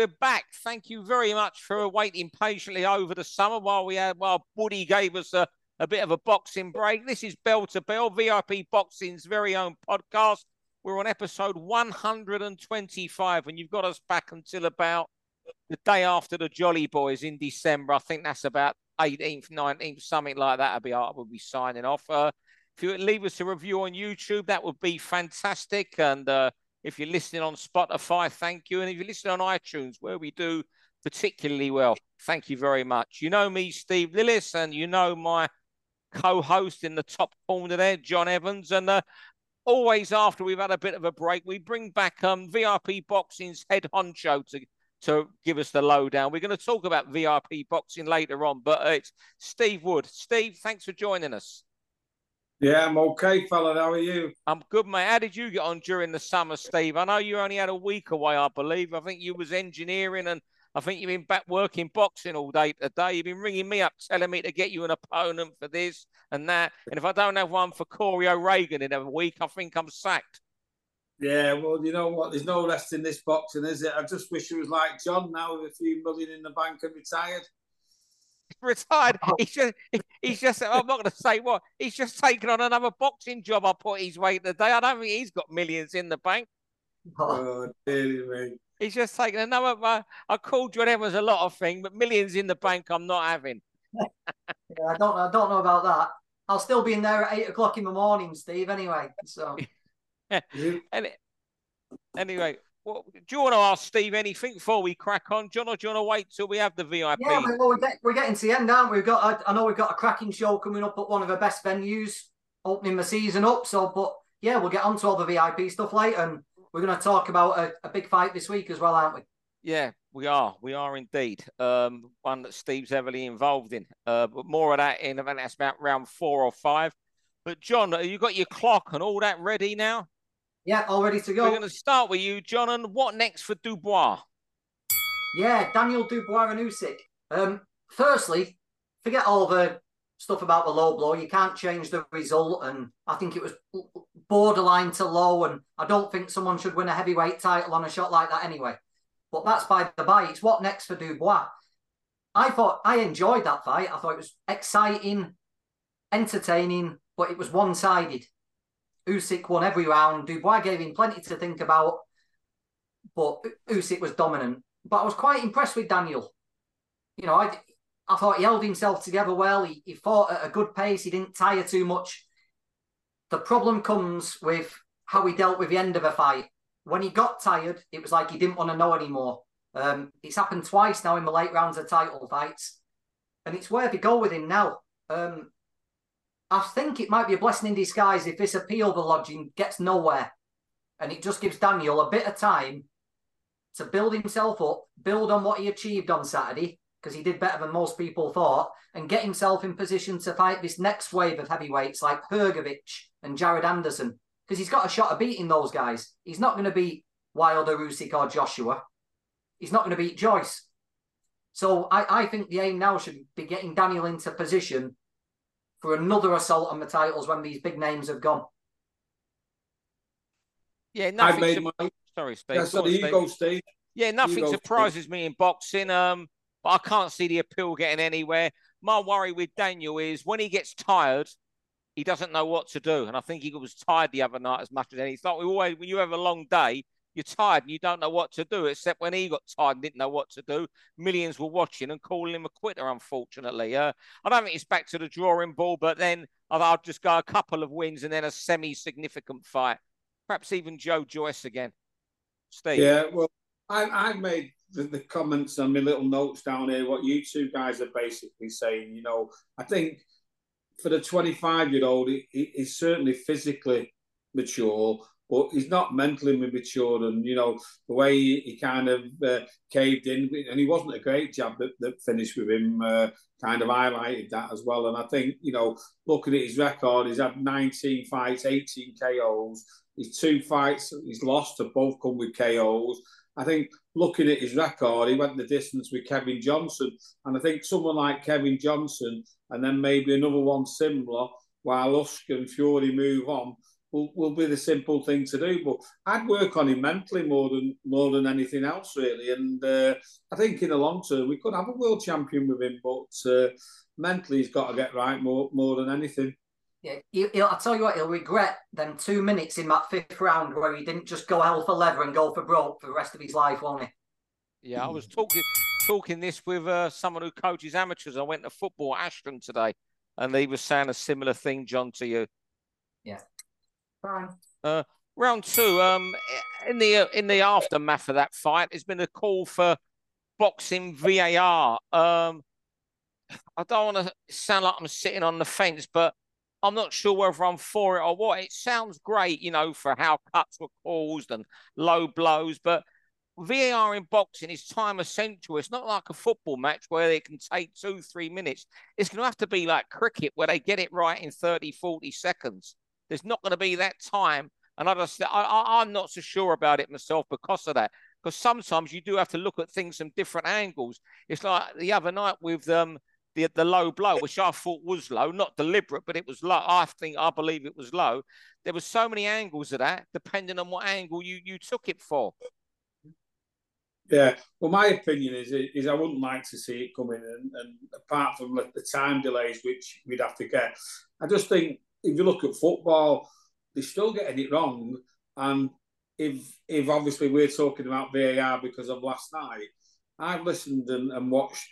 we're back. Thank you very much for waiting patiently over the summer while we had while Woody gave us a, a bit of a boxing break. This is Bell 2 Bell, VIP Boxing's very own podcast. We're on episode 125, and you've got us back until about the day after the Jolly Boys in December. I think that's about 18th, 19th, something like that. I'll be, we'll be signing off. Uh, if you would leave us a review on YouTube, that would be fantastic. And uh, if you're listening on Spotify, thank you. And if you're listening on iTunes, where we do particularly well, thank you very much. You know me, Steve Lillis, and you know my co-host in the top corner there, John Evans. And uh, always after we've had a bit of a break, we bring back um, VIP Boxing's head honcho to to give us the lowdown. We're going to talk about VIP boxing later on, but uh, it's Steve Wood. Steve, thanks for joining us. Yeah, I'm okay, fella. How are you? I'm good, mate. How did you get on during the summer, Steve? I know you only had a week away, I believe. I think you was engineering and I think you've been back working boxing all day today. You've been ringing me up telling me to get you an opponent for this and that. And if I don't have one for Corey O'Regan in a week, I think I'm sacked. Yeah, well, you know what? There's no rest in this boxing, is it? I just wish it was like John now with a few million in the bank and retired retired. Oh. He's just, he's just. I'm not going to say what. He's just taken on another boxing job. I put his weight today. I don't think he's got millions in the bank. Oh, dear He's just taken another. Uh, I called John Evans a lot of things, but millions in the bank, I'm not having. yeah, I don't. I don't know about that. I'll still be in there at eight o'clock in the morning, Steve. Anyway, so. anyway, well, do you want to ask Steve anything before we crack on, John, or do you want to wait till we have the VIP? Yeah, well, we're, get, we're getting to the end, aren't we? We've got, I know we've got a cracking show coming up at one of the best venues, opening the season up. So, but yeah, we'll get on to all the VIP stuff later, and we're going to talk about a, a big fight this week as well, aren't we? Yeah, we are. We are indeed. Um, one that Steve's heavily involved in. Uh, but more of that in, I that's about round four or five. But John, you got your clock and all that ready now? Yeah, all ready to go. We're going to start with you, John. And what next for Dubois? Yeah, Daniel Dubois and Usyk. Um, firstly, forget all the stuff about the low blow. You can't change the result, and I think it was borderline to low. And I don't think someone should win a heavyweight title on a shot like that anyway. But that's by the by. It's what next for Dubois. I thought I enjoyed that fight. I thought it was exciting, entertaining, but it was one sided. Usyk won every round. Dubois gave him plenty to think about, but Usyk was dominant. But I was quite impressed with Daniel. You know, I I thought he held himself together well. He, he fought at a good pace. He didn't tire too much. The problem comes with how he dealt with the end of a fight. When he got tired, it was like he didn't want to know anymore. Um, it's happened twice now in the late rounds of title fights, and it's where they go with him now. Um, I think it might be a blessing in disguise if this appeal the lodging gets nowhere. And it just gives Daniel a bit of time to build himself up, build on what he achieved on Saturday, because he did better than most people thought, and get himself in position to fight this next wave of heavyweights like Hrgovic and Jared Anderson. Because he's got a shot of beating those guys. He's not going to beat Wilder, Usyk, or Joshua. He's not going to beat Joyce. So I, I think the aim now should be getting Daniel into position for another assault on the titles when these big names have gone. Yeah, nothing. I made my... Sorry, Steve. Yeah, sorry, you go, Steve. Yeah, nothing go, surprises Steve. me in boxing. Um, but I can't see the appeal getting anywhere. My worry with Daniel is when he gets tired, he doesn't know what to do. And I think he was tired the other night as much as any. It's like we always when you have a long day, you're tired and you don't know what to do. Except when he got tired and didn't know what to do, millions were watching and calling him a quitter. Unfortunately, uh, I don't think it's back to the drawing board. But then I'll just go a couple of wins and then a semi-significant fight. Perhaps even Joe Joyce again. Steve. Yeah, well, I, I made the, the, comments on my little notes down here. What you two guys are basically saying. You know, I think for the 25 year old, he, he's certainly physically mature but he's not mentally mature. And you know the way he, he kind of uh, caved in, and he wasn't a great job that, that finished with him. Uh, kind of highlighted that as well. And I think you know, looking at his record, he's had 19 fights, 18 KOs. His two fights he's lost have both come with KOs. I think looking at his record, he went the distance with Kevin Johnson, and I think someone like Kevin Johnson, and then maybe another one similar, while Usyk and Fury move on, will, will be the simple thing to do. But I'd work on him mentally more than more than anything else, really. And uh, I think in the long term we could have a world champion with him, but uh, mentally he's got to get right more more than anything. Yeah, he'll, he'll, I'll tell you what, he'll regret them two minutes in that fifth round where he didn't just go hell for leather and go for broke for the rest of his life, won't he? Yeah, I was talking talking this with uh, someone who coaches amateurs. I went to football Ashton today, and he was saying a similar thing, John, to you. Yeah. Fine. Uh, round two. Um, in the in the aftermath of that fight, there's been a call for boxing VAR. Um, I don't want to sound like I'm sitting on the fence, but I'm not sure whether I'm for it or what. It sounds great, you know, for how cuts were caused and low blows, but VAR in boxing is time essential. It's not like a football match where they can take two, three minutes. It's going to have to be like cricket where they get it right in 30, 40 seconds. There's not going to be that time. And I just, I, am not so sure about it myself because of that. Because sometimes you do have to look at things from different angles. It's like the other night with um, the the low blow, which I thought was low, not deliberate, but it was low. I think I believe it was low. There were so many angles of that, depending on what angle you you took it for. Yeah, well, my opinion is is I wouldn't like to see it coming, and, and apart from the time delays which we'd have to get, I just think if you look at football, they're still getting it wrong, and if if obviously we're talking about VAR because of last night, I've listened and, and watched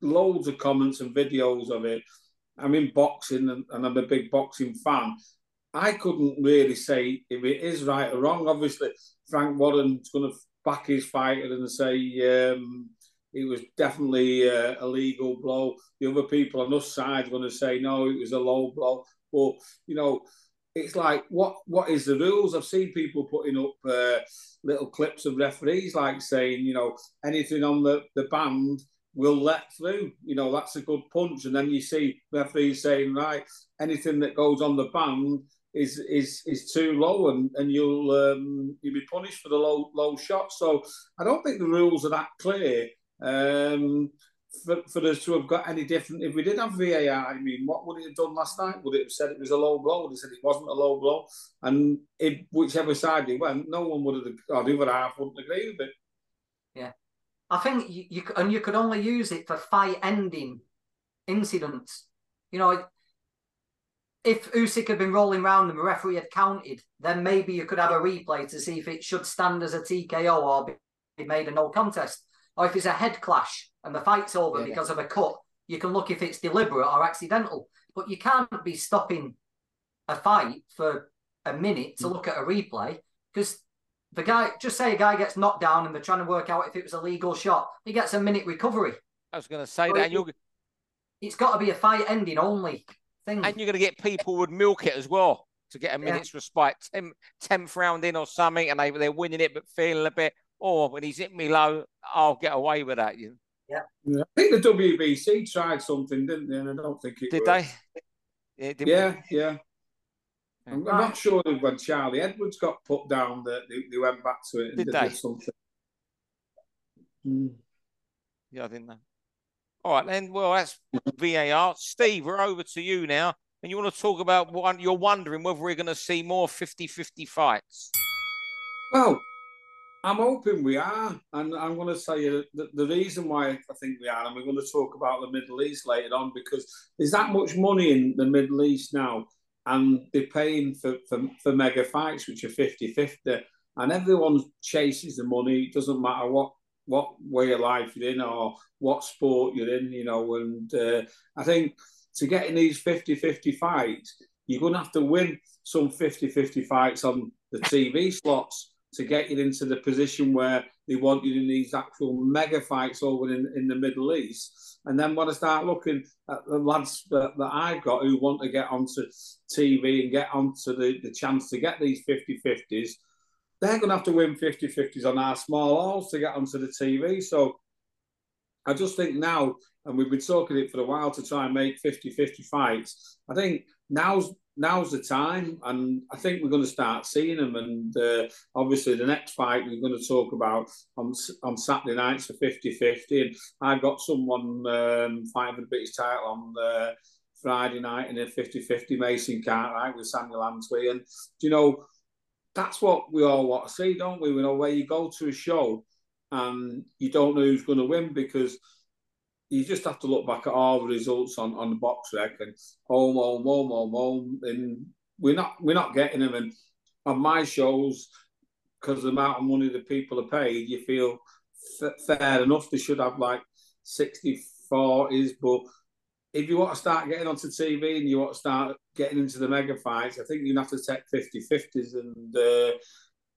loads of comments and videos of it. I'm in boxing and, and I'm a big boxing fan. I couldn't really say if it is right or wrong. Obviously, Frank Warren's going to back his fighter and say um, it was definitely a, a, legal blow. The other people on this side are going to say no, it was a low blow. But you know, it's like what what is the rules? I've seen people putting up uh, little clips of referees like saying you know anything on the the band will let through. You know, that's a good punch. And then you see referees saying, right, anything that goes on the band is is is too low and, and you'll um, you'll be punished for the low low shot. So I don't think the rules are that clear. Um, for, for us to have got any different, if we did have VAR, I mean, what would it have done last night? Would it have said it was a low blow? Would it have said it wasn't a low blow? And whichever side it went, no one would have, or the other half wouldn't agree with it. Yeah. I think you, you and you could only use it for fight ending incidents. You know, if Usyk had been rolling around and the referee had counted, then maybe you could have a replay to see if it should stand as a TKO or be made a no contest. Or if it's a head clash and the fight's over yeah. because of a cut, you can look if it's deliberate or accidental. But you can't be stopping a fight for a minute to mm. look at a replay because the guy, just say a guy gets knocked down and they're trying to work out if it was a legal shot, he gets a minute recovery. I was going to say so that. It, it's got to be a fight ending only thing. And you're going to get people would milk it as well to get a minute's yeah. respite. 10th, 10th round in or something, and they, they're winning it but feeling a bit, oh, when he's hit me low, I'll get away with that. You yeah. yeah. I think the WBC tried something, didn't they? And I don't think it Did worked. they? Yeah, yeah, yeah. I'm, I'm, not sure when Charlie Edwards got put down that they, they, went back to it and did, did something. Mm. Yeah, I think that. All right, then. Well, that's VAR. Steve, we're over to you now. And you want to talk about what you're wondering whether we're going to see more 50 50 fights? Well, I'm hoping we are. And I'm going to say that the reason why I think we are, and we're going to talk about the Middle East later on, because there's that much money in the Middle East now and they're paying for, for, for mega fights, which are 50 50. And everyone chases the money. It doesn't matter what what way of life you're in or what sport you're in, you know. And uh, I think to get in these 50 50 fights, you're going to have to win some 50 50 fights on the TV slots to get you into the position where they want you in these actual mega fights over in, in the Middle East. And then when I start looking at the lads that, that I've got who want to get onto TV and get onto the, the chance to get these 50 50s, they're going to have to win 50 50s on our small halls to get onto the TV. So I just think now, and we've been talking it for a while to try and make 50 50 fights, I think now's now's the time, and I think we're going to start seeing them. And uh, obviously, the next fight we're going to talk about on on Saturday nights for 50 50. And I got someone um, fighting for the British title on uh, Friday night in a 50-50 Mason Cartwright with Samuel Antwi. And, you know, that's what we all want to see, don't we? We know where you go to a show and you don't know who's going to win because you just have to look back at all the results on, on the BoxRec and home, home, home, home, home, and we're not we're not getting them. And on my shows, because the amount of money the people are paid, you feel f- fair enough. They should have like 60 40s, but if you want to start getting onto TV and you want to start getting into the mega fights, I think you have to take 50 50s and uh,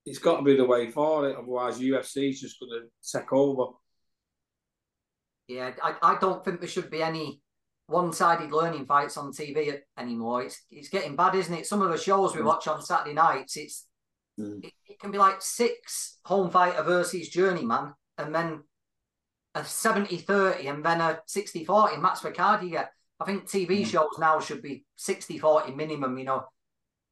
it's got to be the way for it. Otherwise, UFC is just going to take over. Yeah, I, I don't think there should be any one-sided learning fights on TV anymore. It's it's getting bad, isn't it? Some of the shows we mm. watch on Saturday nights, it's mm. it, it, can be like six home fighter versus journeyman, and then a 70-30 and then a 60-40 max for card you get. I think TV mm. shows now should be 60-40 minimum, you know.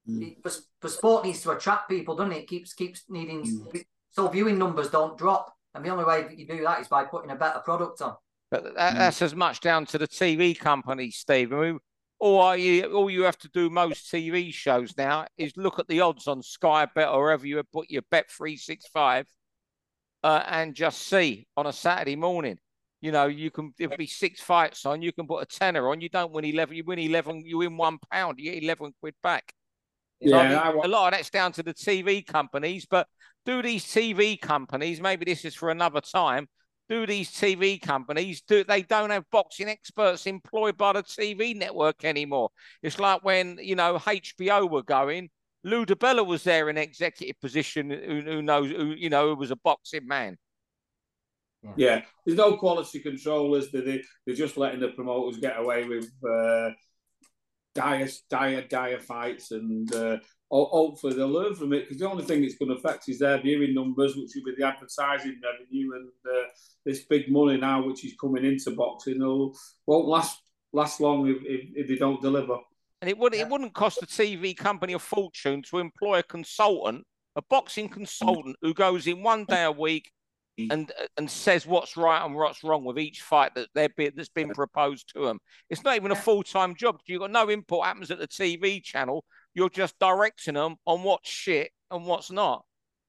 Mm. But, but sport needs to attract people, doesn't it? it keeps keeps needing mm. so viewing numbers don't drop. And the only way that you do that is by putting a better product on. But that, mm. that's as much down to the TV company, Steve. I mean, all you all you have to do most TV shows now is look at the odds on Sky Bet or wherever you put your Bet three six five, uh, and just see on a Saturday morning. You know, you can there'll be six fights on. You can put a tenner on. You don't win eleven. You win eleven. You win one pound. You get eleven quid back. Yeah, I mean, a lot of that's down to the TV companies. But do these TV companies? Maybe this is for another time do these TV companies do they don't have boxing experts employed by the TV network anymore? It's like when you know HBO were going, Lou DiBella was there in executive position. Who, who knows? Who you know? Who was a boxing man. Yeah. there's no quality control. controllers. They they're just letting the promoters get away with uh, dire, dire, dire fights, and uh, hopefully they'll learn from it because the only thing it's going to affect is their viewing numbers, which will be the advertising revenue, and uh, this big money now which is coming into boxing will won't last last long if, if, if they don't deliver. And it would it wouldn't cost a TV company a fortune to employ a consultant, a boxing consultant who goes in one day a week and and says what's right and what's wrong with each fight that they're be, that's been proposed to them. It's not even a full time job. You've got no input happens at the TV channel. You're just directing them on what's shit and what's not.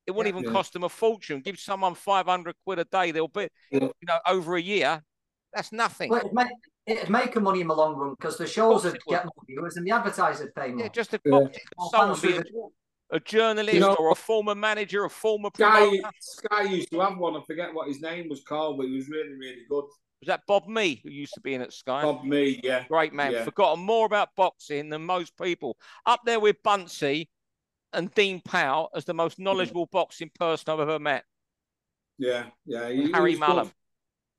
It wouldn't yeah, even yeah. cost them a fortune. Give someone 500 quid a day. They'll be, yeah. you know, over a year. That's nothing. Well, it'd, make, it'd make a money in the long run because the shows would get more viewers and the advertisers pay more. Yeah, just a, yeah. a, a journalist you know, or a former manager, a former Sky, Sky used to have one. I forget what his name was called, but he was really, really good. Was that Bob Mee who used to be in at Sky? Bob Mee, yeah. Great man. Yeah. Forgotten more about boxing than most people. Up there with Buncey and Dean Powell as the most knowledgeable boxing person I've ever met. Yeah, yeah. He, Harry he Mullan.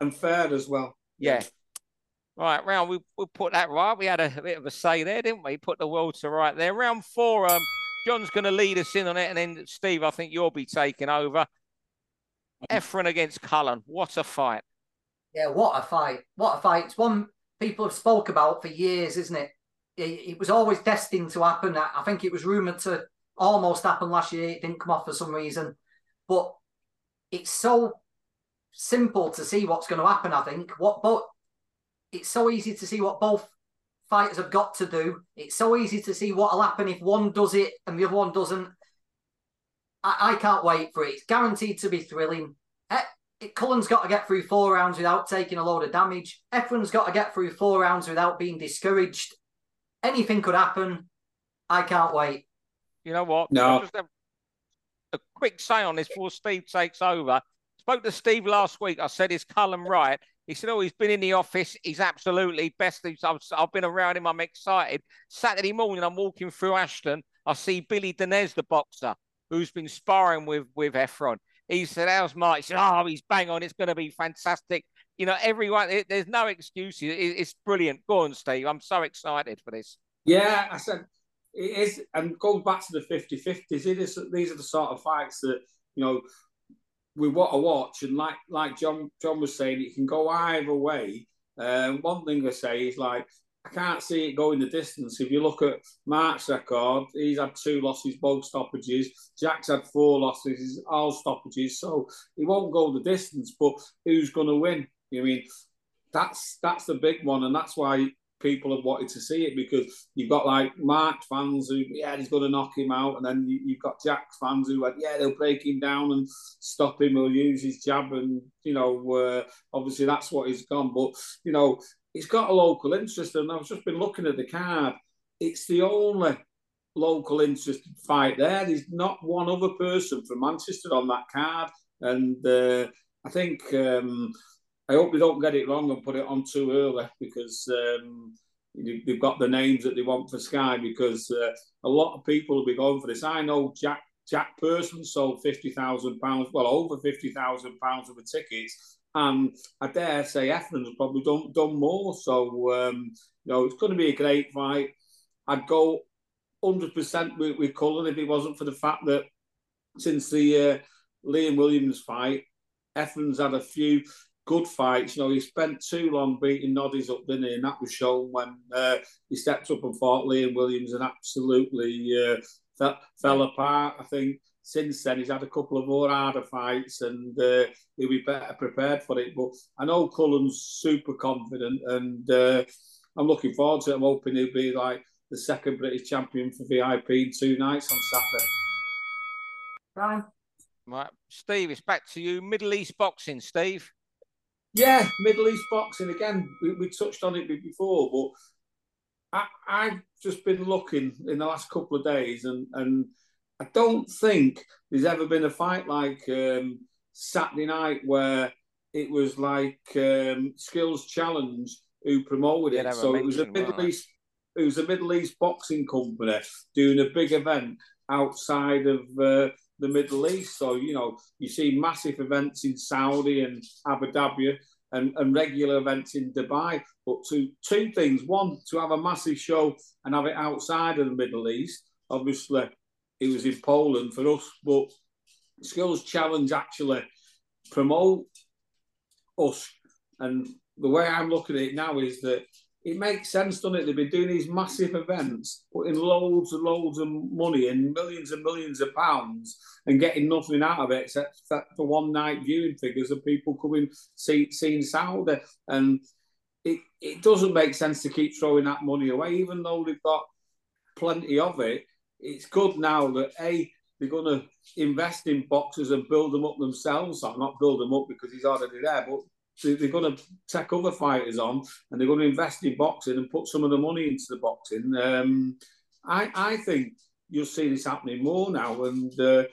And fair as well. Yeah. Right, round we we put that right. We had a, a, bit of a say there, didn't we? Put the world to right there. Round four, um, John's going to lead us in on it, and then Steve, I think you'll be taking over. Heffron against Cullen. What a fight! Yeah, what a fight! What a fight! It's one people have spoke about for years, isn't it? It, it was always destined to happen. I think it was rumored to almost happen last year. It didn't come off for some reason, but it's so simple to see what's going to happen. I think what, but it's so easy to see what both fighters have got to do. It's so easy to see what'll happen if one does it and the other one doesn't. I, I can't wait for it. It's guaranteed to be thrilling. Eh, It, Cullen's got to get through four rounds without taking a load of damage. Heffron's got to get through four rounds without being discouraged. Anything could happen. I can't wait. You know what? No. Just a, a quick say on this before Steve takes over. Spoke to Steve last week. I said, "Is Cullen right?" He said, "Oh, he's been in the office. He's absolutely best. I've, I've been around him. I'm excited." Saturday morning, I'm walking through Ashton. I see Billy Denez, the boxer, who's been sparring with with Heffron. He said, "How's Mike?" He said, "Oh, he's bang on. It's going to be fantastic." You know, everyone. It, there's no excuses. It, it's brilliant. Go on, Steve. I'm so excited for this. Yeah, I said it is, and going back to the 50 50s, it is, these are the sort of fights that, you know, we want to watch. And like like John John was saying, it can go either way. Um, one thing I say is like, I can't see it going the distance. If you look at Mark's record, he's had two losses, both stoppages. Jack's had four losses, all stoppages. So he won't go the distance. But who's going to win? I mean, that's that's the big one, and that's why people have wanted to see it because you've got like Mark fans who, yeah, he's going to knock him out. And then you, have got Jack fans who went, yeah, they'll break him down and stop him or use his jab. And, you know, uh, obviously that's what he's gone. But, you know, he's got a local interest. And I've just been looking at the card. It's the only local interest fight there. There's not one other person from Manchester on that card. And uh, I think um, I hope they don't get it wrong and put it on too early because um, they've got the names that they want for Sky because uh, a lot of people will be going for this. I know Jack Jack Person sold fifty thousand pounds, well over fifty thousand pounds of the tickets, and I dare say Heffron's probably done done more. So um, you know it's going to be a great fight. I'd go hundred percent with, with Cullen if it wasn't for the fact that since the uh, Liam Williams fight, Heffron's had a few good fights. You know, he spent too long beating Noddies up, didn't he? And that was shown when uh, he stepped up and fought Liam Williams and absolutely uh, fell, fell apart. I think since then he's had a couple of more harder fights and uh, he'll be better prepared for it. But I know Cullen's super confident and uh, I'm looking forward to it. I'm hoping he'll be like the second British champion for VIP in two nights on Saturday. Ryan. Right, Steve, it's back to you. Middle East boxing, Steve. Yeah, Middle East boxing again. We, we touched on it before, but I, have just been looking in the last couple of days, and and I don't think there's ever been a fight like um, Saturday night where it was like um, Skills Challenge who promoted it. So it was a Middle. East. It was a Middle East boxing company doing a big event outside of uh, the Middle East. So, you know, you see massive events in Saudi and Abu Dhabi and, and regular events in Dubai. But two, two things. One, to have a massive show and have it outside of the Middle East. Obviously, it was in Poland for us, but Skills Challenge actually promote us. And the way I'm looking at it now is that it makes sense, doesn't it? They've been doing these massive events, putting loads and loads of money and millions and millions of pounds and getting nothing out of it except for one night viewing figures of people coming see, seeing Saudi. And it, it doesn't make sense to keep throwing that money away, even though they've got plenty of it. It's good now that A, they're going to invest in boxers and build them up themselves. I'm not build them up because he's already there, but they're going to take other fighters on and they're going to invest in boxing and put some of the money into the boxing. Um, I, I think you'll see this happening more now, and uh,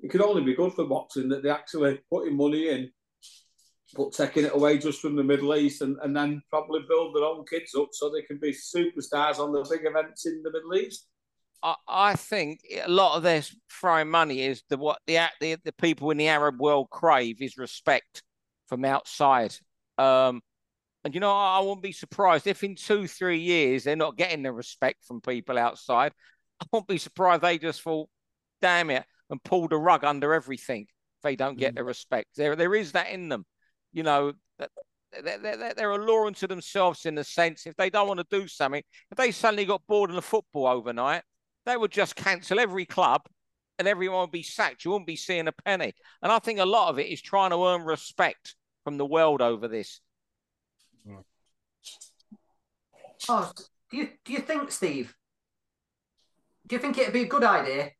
it could only be good for boxing that they're actually putting money in, but taking it away just from the Middle East, and, and then probably build their own kids up so they can be superstars on the big events in the Middle East. I think a lot of their throwing money is the what the, the the people in the Arab world crave is respect from outside. Um, and you know, I, I won't be surprised if in two, three years they're not getting the respect from people outside. I won't be surprised they just thought, damn it, and pull the rug under everything if they don't get mm. the respect. There, there is that in them. You know, they're, they're, they're alluring to themselves in the sense if they don't want to do something, if they suddenly got bored of the football overnight, they would just cancel every club and everyone would be sacked. You wouldn't be seeing a penny. And I think a lot of it is trying to earn respect from the world over this. Oh, do you do you think, Steve? Do you think it'd be a good idea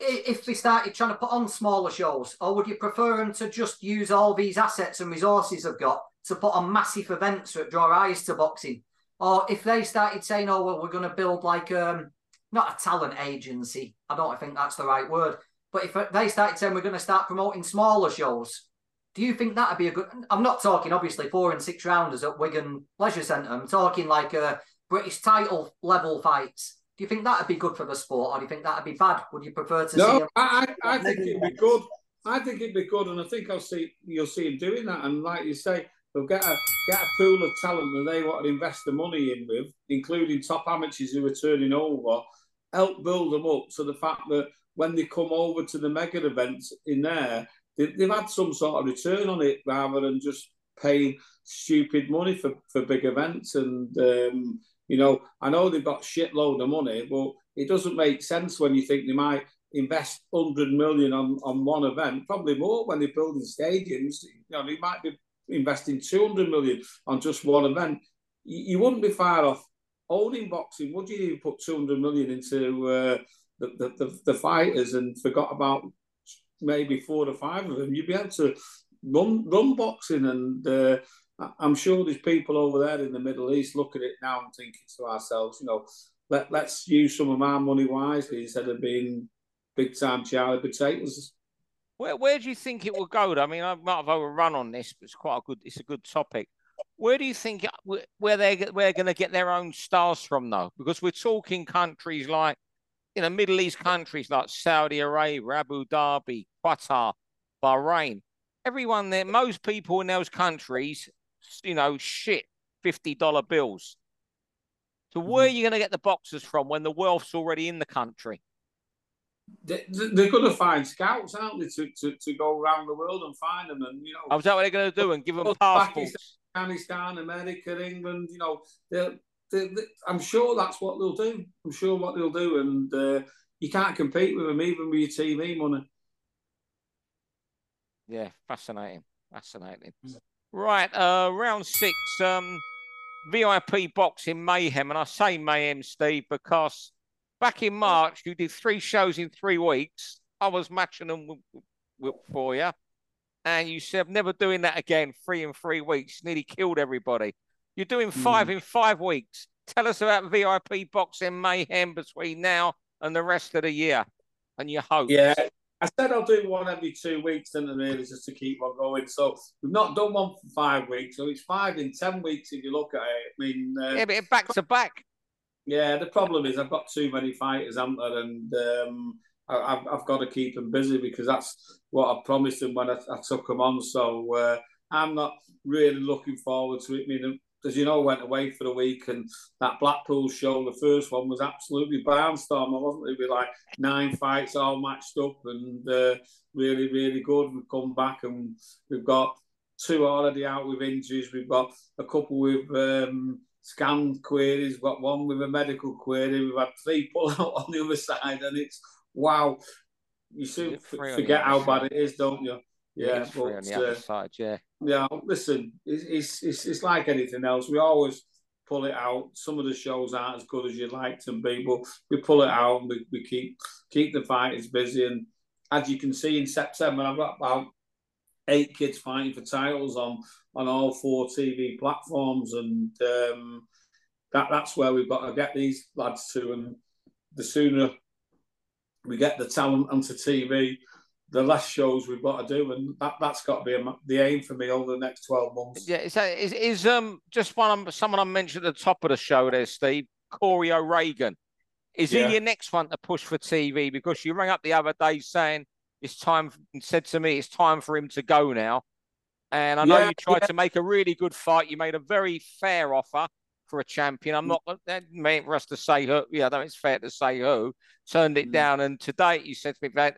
if they started trying to put on smaller shows, or would you prefer them to just use all these assets and resources they've got to put on massive events that draw eyes to boxing? Or if they started saying, "Oh well, we're going to build like um not a talent agency," I don't think that's the right word, but if they started saying we're going to start promoting smaller shows do you think that'd be a good? I'm not talking obviously four and six rounders at Wigan Leisure Centre. I'm talking like a British title level fights. Do you think that'd be good for the sport, or do you think that'd be bad? Would you prefer to no, see? I, I, I think it'd be good. I think it'd be good, and I think I'll see you'll see him doing that. And like you say, they'll get a get a pool of talent that they want to invest the money in with, including top amateurs who are turning over. Help build them up so the fact that when they come over to the mega events in there, they, have had some sort of return on it rather than just paying stupid money for, for big events. And, um, you know, I know they've got shitload of money, but it doesn't make sense when you think they might invest 100 million on, on one event, probably more when they're building stadiums. You know, they might be investing 200 million on just one event. you, you wouldn't be far off owning boxing. Would you even put 200 million into uh, the, the, the, the fighters and forgot about maybe four or five of them? You'd be able to run, run boxing and uh, I'm sure there's people over there in the Middle East looking at it now and thinking to ourselves, you know, let, let's use some of our money wisely instead of being big time Charlie potatoes. Where where do you think it will go? I mean, I might have overrun on this, but it's quite a good. It's a good topic. Where do you think where they where going to get their own stars from though? Because we're talking countries like, you know, Middle East countries like Saudi Arabia, Abu Dhabi, Qatar, Bahrain. Everyone there, most people in those countries, you know, shit fifty dollar bills. So where mm-hmm. are you going to get the boxers from when the wealth's already in the country? They, are going to find scouts, aren't they, to, to, to go around the world and find them, and you know. Oh, is that what they're going to do and give them passports? Afghanistan, America, England, you know, they they I'm sure that's what they'll do. I'm sure what they'll do, and uh, you can't compete with them even with your TV money. Yeah, fascinating, fascinating. Right, uh, round six, um, VIP boxing mayhem, and I say mayhem, Steve, because back in March, you did three shows in three weeks. I was matching them for you. And you said, never doing that again. Three in three weeks. Nearly killed everybody. You're doing five mm. in five weeks. Tell us about VIP boxing mayhem between now and the rest of the year and your hope. Yeah. I said I'll do one every two weeks, and then really just to keep on going. So we've not done one for five weeks, so it's five in ten weeks if you look at it. I mean, uh, yeah, but it's back to back. Yeah, the problem is I've got too many fighters, haven't I? And um, I, have I've got to keep them busy because that's what I promised them when I, I took them on. So uh, I'm not really looking forward to it. I mean, as you know, went away for a week and that Blackpool show, the first one was absolutely barnstorm. I wasn't really like nine fights all matched up and uh, really, really good. We've come back and we've got two already out with injuries. We've got a couple with um, scanned queries. We've got one with a medical query. We've had three pull out on the other side, and it's wow. You soon forget how bad it is, don't you? Yeah, but, on the uh, side, yeah. Yeah, listen, it's, it's it's like anything else. We always pull it out. Some of the shows aren't as good as you'd like to be, but we pull it out and we, we keep keep the fighters busy. And as you can see in September, I've got about eight kids fighting for titles on on all four TV platforms, and um, that that's where we've got to get these lads to. And the sooner we get the talent onto TV, the less shows we've got to do, and that that's got to be a, the aim for me over the next twelve months. Yeah, is is, is um just one someone I mentioned at the top of the show there, Steve Corey O'Regan. Is yeah. he your next one to push for TV? Because you rang up the other day saying it's time and said to me it's time for him to go now. And I know yeah, you tried yeah. to make a really good fight. You made a very fair offer for a champion. I'm not that meant for us to say who. Yeah, I don't it's fair to say who turned it mm. down. And today you said to me,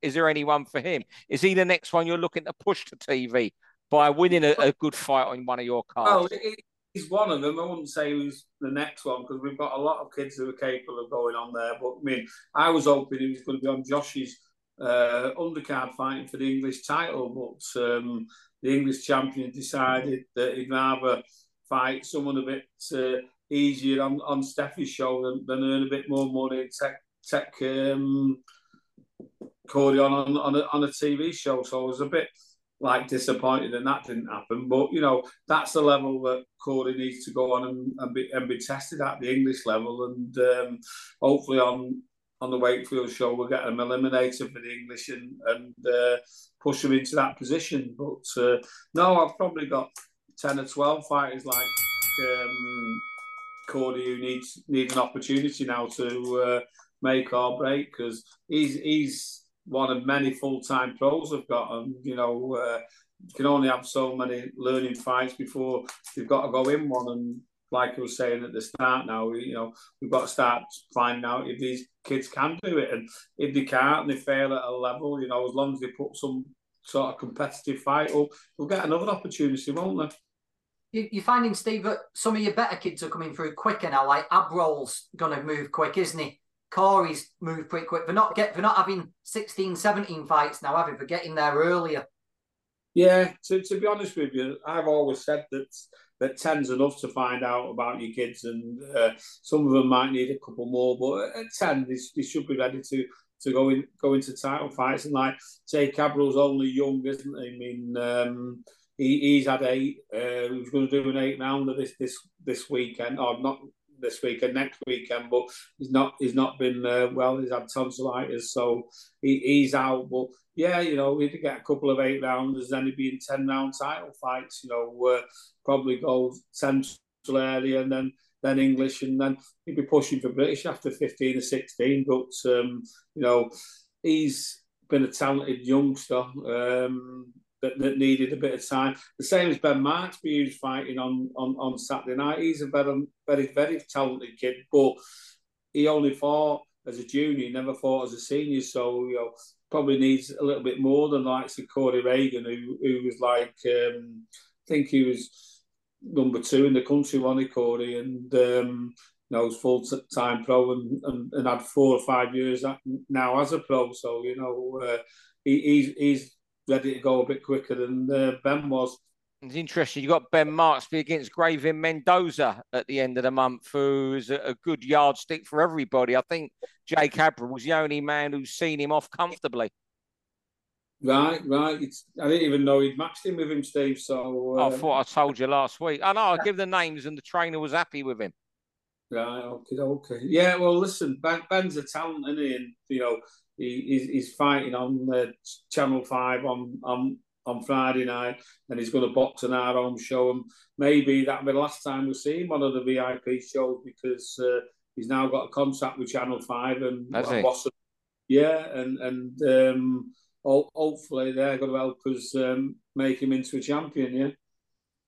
"Is there anyone for him? Is he the next one you're looking to push to TV by winning a, a good fight on one of your cards?" Oh, he's one of them. I wouldn't say who's the next one because we've got a lot of kids who are capable of going on there. But I mean, I was hoping he was going to be on Josh's uh, undercard fighting for the English title, but um, the English champion decided that he'd rather fight someone a bit uh, easier on, on Steffi's show than, than, earn a bit more money and take, take um, Cody on, on, on, a, on a TV show. So I was a bit like disappointed that that didn't happen. But you know, that's the level that Cody needs to go on and, and, be, and be tested at the English level, and um, hopefully on on the Wakefield show, we'll get him eliminated for the English and, and uh, push him into that position. But uh, no, I've probably got 10 or 12 fighters like um, Cody who needs need an opportunity now to uh, make or break because he's, he's one of many full time pros I've got. And, you know, uh, you can only have so many learning fights before you've got to go in one. And like I was saying at the start now, you know, we've got to start finding out if these kids can do it. And if they can't and they fail at a level, you know, as long as they put some sort of competitive fight up, they'll get another opportunity, won't they? You're finding, Steve, that some of your better kids are coming through quicker now. Like Abrol's going to move quick, isn't he? Corey's moved pretty quick. They're not get, they're not having 16, 17 fights now, have they? They're getting there earlier. Yeah, to, to be honest with you, I've always said that that ten's enough to find out about your kids, and uh, some of them might need a couple more. But at ten, they, they should be ready to to go in go into title fights. And like say, Cabral's only young, isn't he? I mean, um, he, he's had eight. Uh, was going to do an eight rounder this this this weekend, or not this weekend, next weekend. But he's not he's not been uh, well. He's had tonsillitis, so he, he's out. But yeah, you know, he'd get a couple of eight rounders, then he'd be in ten round title fights. You know, uh, probably go central area and then then English, and then he'd be pushing for British after fifteen or sixteen. But um, you know, he's been a talented youngster. Um, that, that, needed a bit of time. The same as Ben Marksby, who's fighting on, on, on Saturday night. He's a very, very, very talented kid, but he only fought as a junior, never fought as a senior. So, you know, probably needs a little bit more than likes of Corey Reagan, who, who was like, um, I think he was number two in the country, one he, Corey, and um, you know, was full time pro and, and, and, had four or five years now as a pro. So, you know, uh, he, he's, he's ready to go a bit quicker than uh, Ben was. It's interesting. You've got Ben Marksby against Gravin Mendoza at the end of the month, who's a, a good yardstick for everybody. I think Jake Cabral was the only man who's seen him off comfortably. Right, right. It's, I didn't even know he'd matched him with him, Steve. So uh, I thought I told you last week. I know. I give the names, and the trainer was happy with him. Right. Okay. Okay. Yeah. Well, listen. Ben, Ben's a talent, isn't he? And you know, he, he's, he's fighting on uh, Channel Five on on on Friday night, and he's going to box on our own show. And maybe that'll be the last time we see him on one of the VIP shows because uh, he's now got a contract with Channel Five and Boston. Yeah, and and um, hopefully they're going to help us um, make him into a champion. Yeah.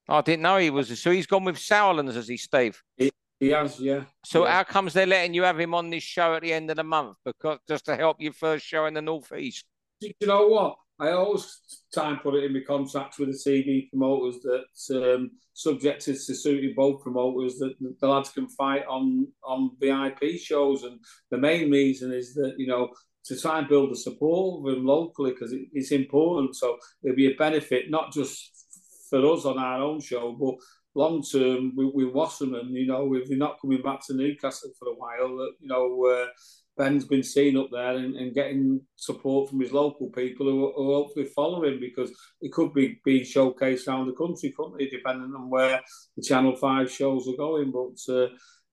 I didn't know he was. So he's gone with Sauerlands, has he, Steve? He, he has, yeah. So yeah. how comes they're letting you have him on this show at the end of the month? Because just to help your first show in the northeast. You know what? I always try and put it in my contracts with the TV promoters that um, subjected to suiting both promoters that the lads can fight on on VIP shows, and the main reason is that you know to try and build the support them locally because it, it's important. So it'll be a benefit not just for us on our own show, but long term with, with Wasserman, you know, if you're not coming back to Newcastle for a while, that you know, uh, Ben's been seen up there and, and, getting support from his local people who, who hopefully follow him because it could be being showcased around the country, couldn't it, depending on where the Channel 5 shows are going. But uh,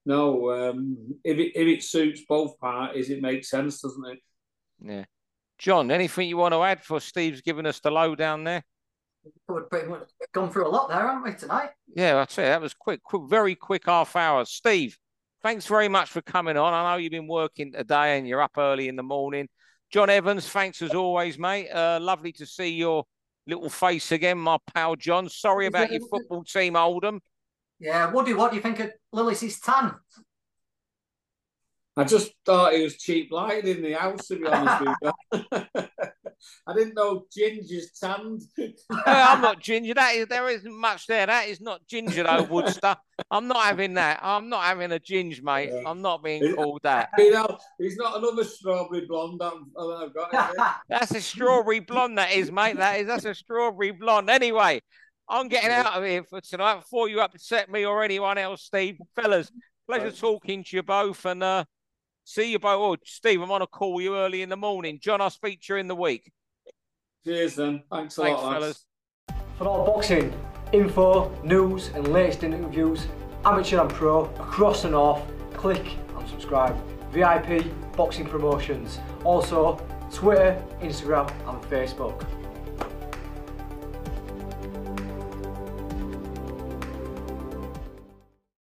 no, um, if, it, if it suits both parties, it makes sense, doesn't it? Yeah. John, anything you want to add for Steve's giving us the lowdown there? We've pretty much gone through a lot there, haven't we, tonight? Yeah, I'd say that was quick, quick, very quick half hour. Steve, thanks very much for coming on. I know you've been working today and you're up early in the morning. John Evans, thanks as always, mate. Uh, lovely to see your little face again, my pal John. Sorry about your football team, Oldham. Yeah, Woody, what do you think of Lillis' tan? I just thought it was cheap lighting in the house, to be honest with you. I didn't know ginger's tanned. I'm not ginger. That is, there isn't much there. That is not ginger, though, Woodster. I'm not having that. I'm not having a ginger, mate. Yeah. I'm not being called that. You know, he's not another strawberry blonde I've got. that's a strawberry blonde, that is, mate. That is. That's a strawberry blonde. Anyway, I'm getting out of here for tonight before you upset me or anyone else, Steve. Fellas, pleasure talking to you both. And uh, See you both. Oh, Steve, I'm going to call you early in the morning. John, I'll speak to you in the week. Cheers, then. Thanks a Thanks, lot, fellas. For all boxing info, news, and latest interviews, amateur and pro, across and off, click and subscribe. VIP Boxing Promotions. Also, Twitter, Instagram, and Facebook.